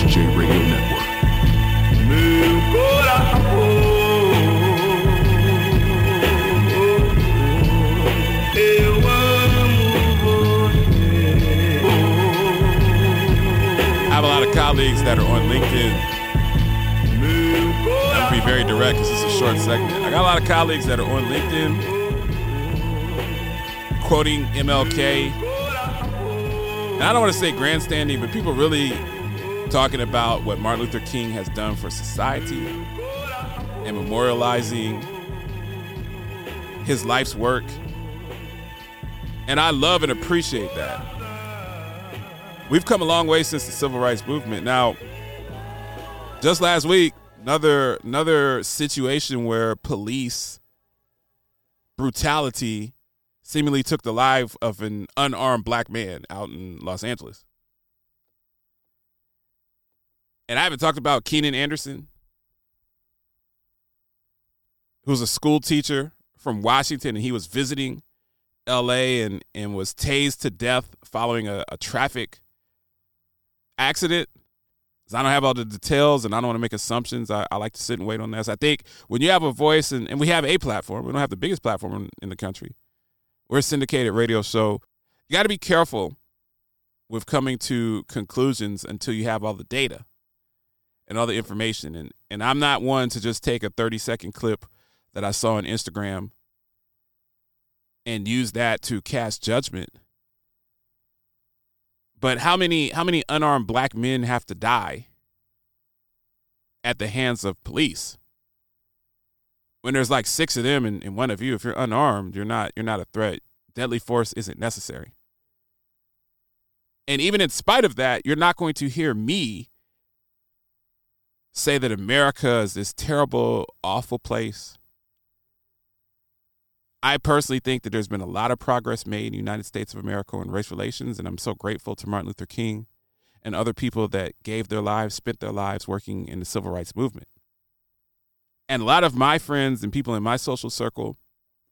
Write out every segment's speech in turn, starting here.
SJ Radio Network. I have a lot of colleagues that are on LinkedIn. I'll be very direct because it's a short segment. I got a lot of colleagues that are on LinkedIn quoting MLK. And I don't want to say grandstanding, but people really talking about what Martin Luther King has done for society and memorializing his life's work. And I love and appreciate that. We've come a long way since the civil rights movement. Now, just last week, another another situation where police brutality seemingly took the life of an unarmed black man out in Los Angeles. And I haven't talked about Keenan Anderson, who's a school teacher from Washington, and he was visiting LA and, and was tased to death following a, a traffic accident. I don't have all the details and I don't want to make assumptions. I, I, like to sit and wait on this. I think when you have a voice and, and we have a platform, we don't have the biggest platform in, in the country. We're a syndicated radio show. You got to be careful with coming to conclusions until you have all the data and the information. And, and I'm not one to just take a 30 second clip that I saw on Instagram and use that to cast judgment but how many how many unarmed black men have to die at the hands of police? When there's like six of them and, and one of you, if you're unarmed, you're not you're not a threat. Deadly force isn't necessary. And even in spite of that, you're not going to hear me say that America is this terrible, awful place I personally think that there's been a lot of progress made in the United States of America on race relations, and I'm so grateful to Martin Luther King and other people that gave their lives, spent their lives working in the civil rights movement. And a lot of my friends and people in my social circle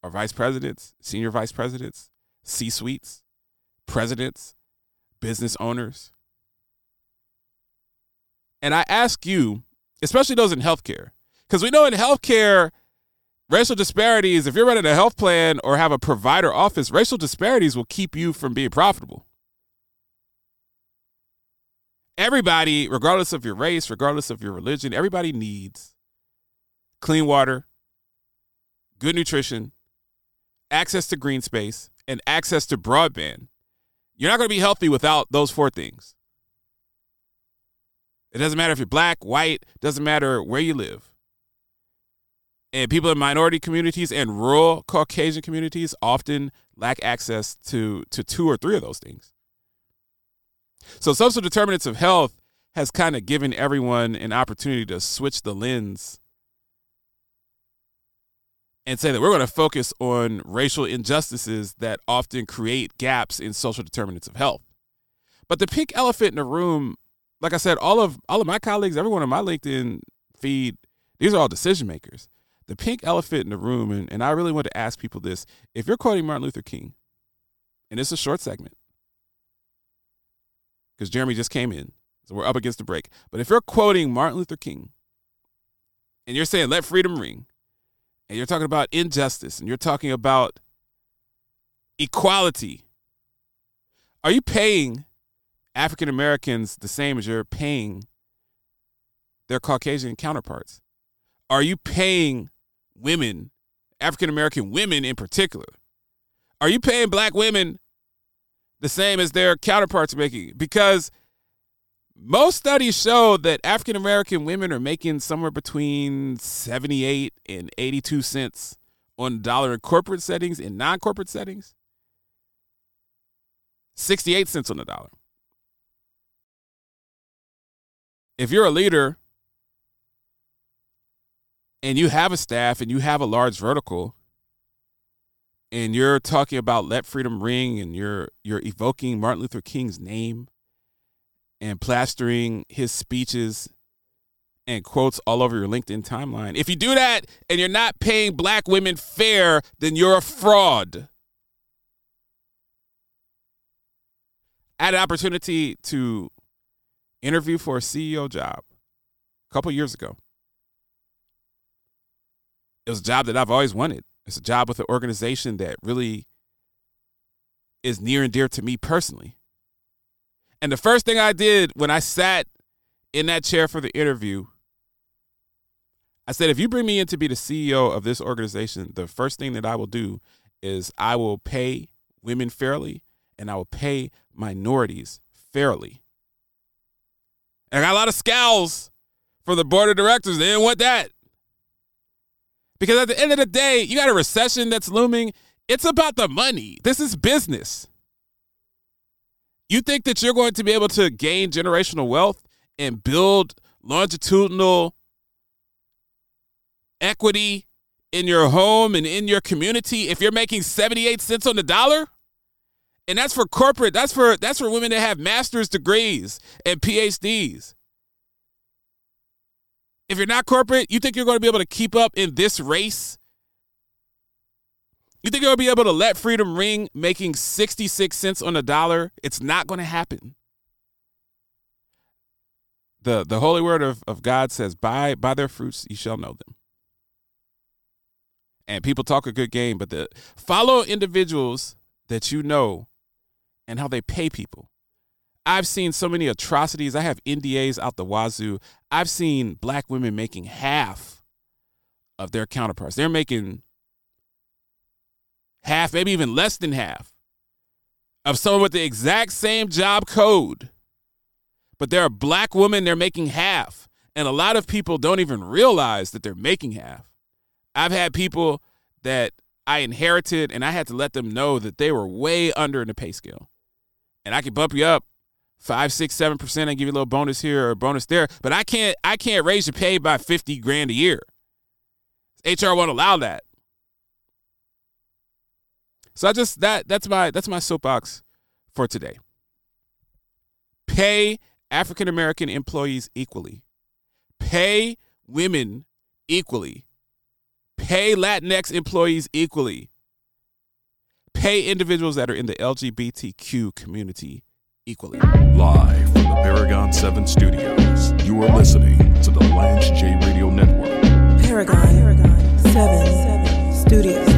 are vice presidents, senior vice presidents, C suites, presidents, business owners. And I ask you, especially those in healthcare, because we know in healthcare, racial disparities, if you're running a health plan or have a provider office, racial disparities will keep you from being profitable. Everybody, regardless of your race, regardless of your religion, everybody needs clean water, good nutrition, access to green space, and access to broadband. You're not going to be healthy without those four things. It doesn't matter if you're black, white, doesn't matter where you live and people in minority communities and rural Caucasian communities often lack access to to two or three of those things. So social determinants of health has kind of given everyone an opportunity to switch the lens and say that we're going to focus on racial injustices that often create gaps in social determinants of health. But the pink elephant in the room, like I said, all of all of my colleagues, everyone on my LinkedIn feed, these are all decision makers the pink elephant in the room, and, and I really want to ask people this if you're quoting Martin Luther King, and it's a short segment, because Jeremy just came in, so we're up against the break. But if you're quoting Martin Luther King, and you're saying let freedom ring, and you're talking about injustice, and you're talking about equality, are you paying African Americans the same as you're paying their Caucasian counterparts? Are you paying women, African American women in particular, are you paying black women the same as their counterparts making? Because most studies show that African American women are making somewhere between 78 and 82 cents on the dollar in corporate settings, in non corporate settings, 68 cents on the dollar. If you're a leader and you have a staff and you have a large vertical and you're talking about let freedom ring and you're you're evoking Martin Luther King's name and plastering his speeches and quotes all over your LinkedIn timeline. If you do that and you're not paying black women fair, then you're a fraud. I had an opportunity to interview for a CEO job a couple years ago. It was a job that I've always wanted. It's a job with an organization that really is near and dear to me personally. And the first thing I did when I sat in that chair for the interview, I said, if you bring me in to be the CEO of this organization, the first thing that I will do is I will pay women fairly and I will pay minorities fairly. I got a lot of scowls from the board of directors. They didn't want that. Because at the end of the day, you got a recession that's looming. It's about the money. This is business. You think that you're going to be able to gain generational wealth and build longitudinal equity in your home and in your community if you're making 78 cents on the dollar? And that's for corporate, that's for that's for women that have master's degrees and PhDs. If you're not corporate, you think you're going to be able to keep up in this race? You think to be able to let freedom ring making 66 cents on the dollar? It's not going to happen. The, the holy word of, of God says, by, by their fruits you shall know them. And people talk a good game, but the follow individuals that you know and how they pay people. I've seen so many atrocities. I have NDAs out the wazoo. I've seen black women making half of their counterparts. They're making half, maybe even less than half of someone with the exact same job code. But they're a black woman, they're making half. And a lot of people don't even realize that they're making half. I've had people that I inherited and I had to let them know that they were way under in the pay scale and I can bump you up five, six, seven percent and give you a little bonus here or bonus there. But I can't I can't raise your pay by fifty grand a year. HR won't allow that. So I just that that's my that's my soapbox for today. Pay African American employees equally. Pay women equally. Pay Latinx employees equally pay individuals that are in the LGBTQ community equally. Live from the Paragon 7 studios, you are listening to the Lance J Radio Network. Paragon, Paragon 7, 7 studios.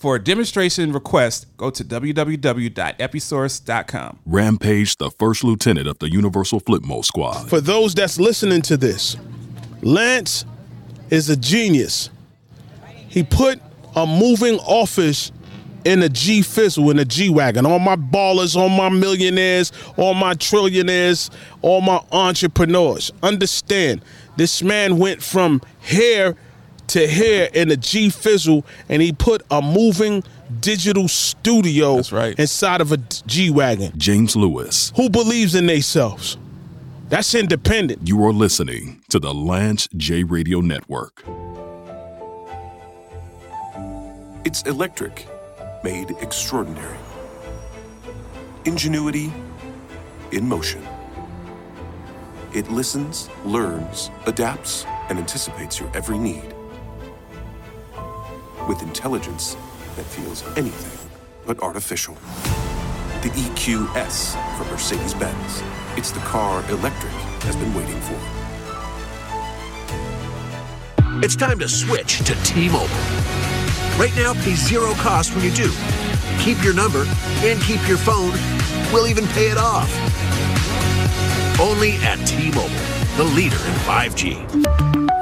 for a demonstration request, go to www.episource.com. Rampage, the first lieutenant of the Universal Flipmode Squad. For those that's listening to this, Lance is a genius. He put a moving office in a G Fizzle, in a G Wagon. All my ballers, all my millionaires, all my trillionaires, all my entrepreneurs. Understand, this man went from here to here in a G Fizzle, and he put a moving digital studio That's right. inside of a G Wagon. James Lewis. Who believes in themselves? That's independent. You are listening to the Lance J Radio Network. It's electric, made extraordinary. Ingenuity in motion. It listens, learns, adapts, and anticipates your every need with intelligence that feels anything but artificial. The EQS from Mercedes Benz. It's the car electric has been waiting for. It's time to switch to T Mobile. Right now, pay zero cost when you do. Keep your number and keep your phone. We'll even pay it off. Only at T Mobile the leader in 5G.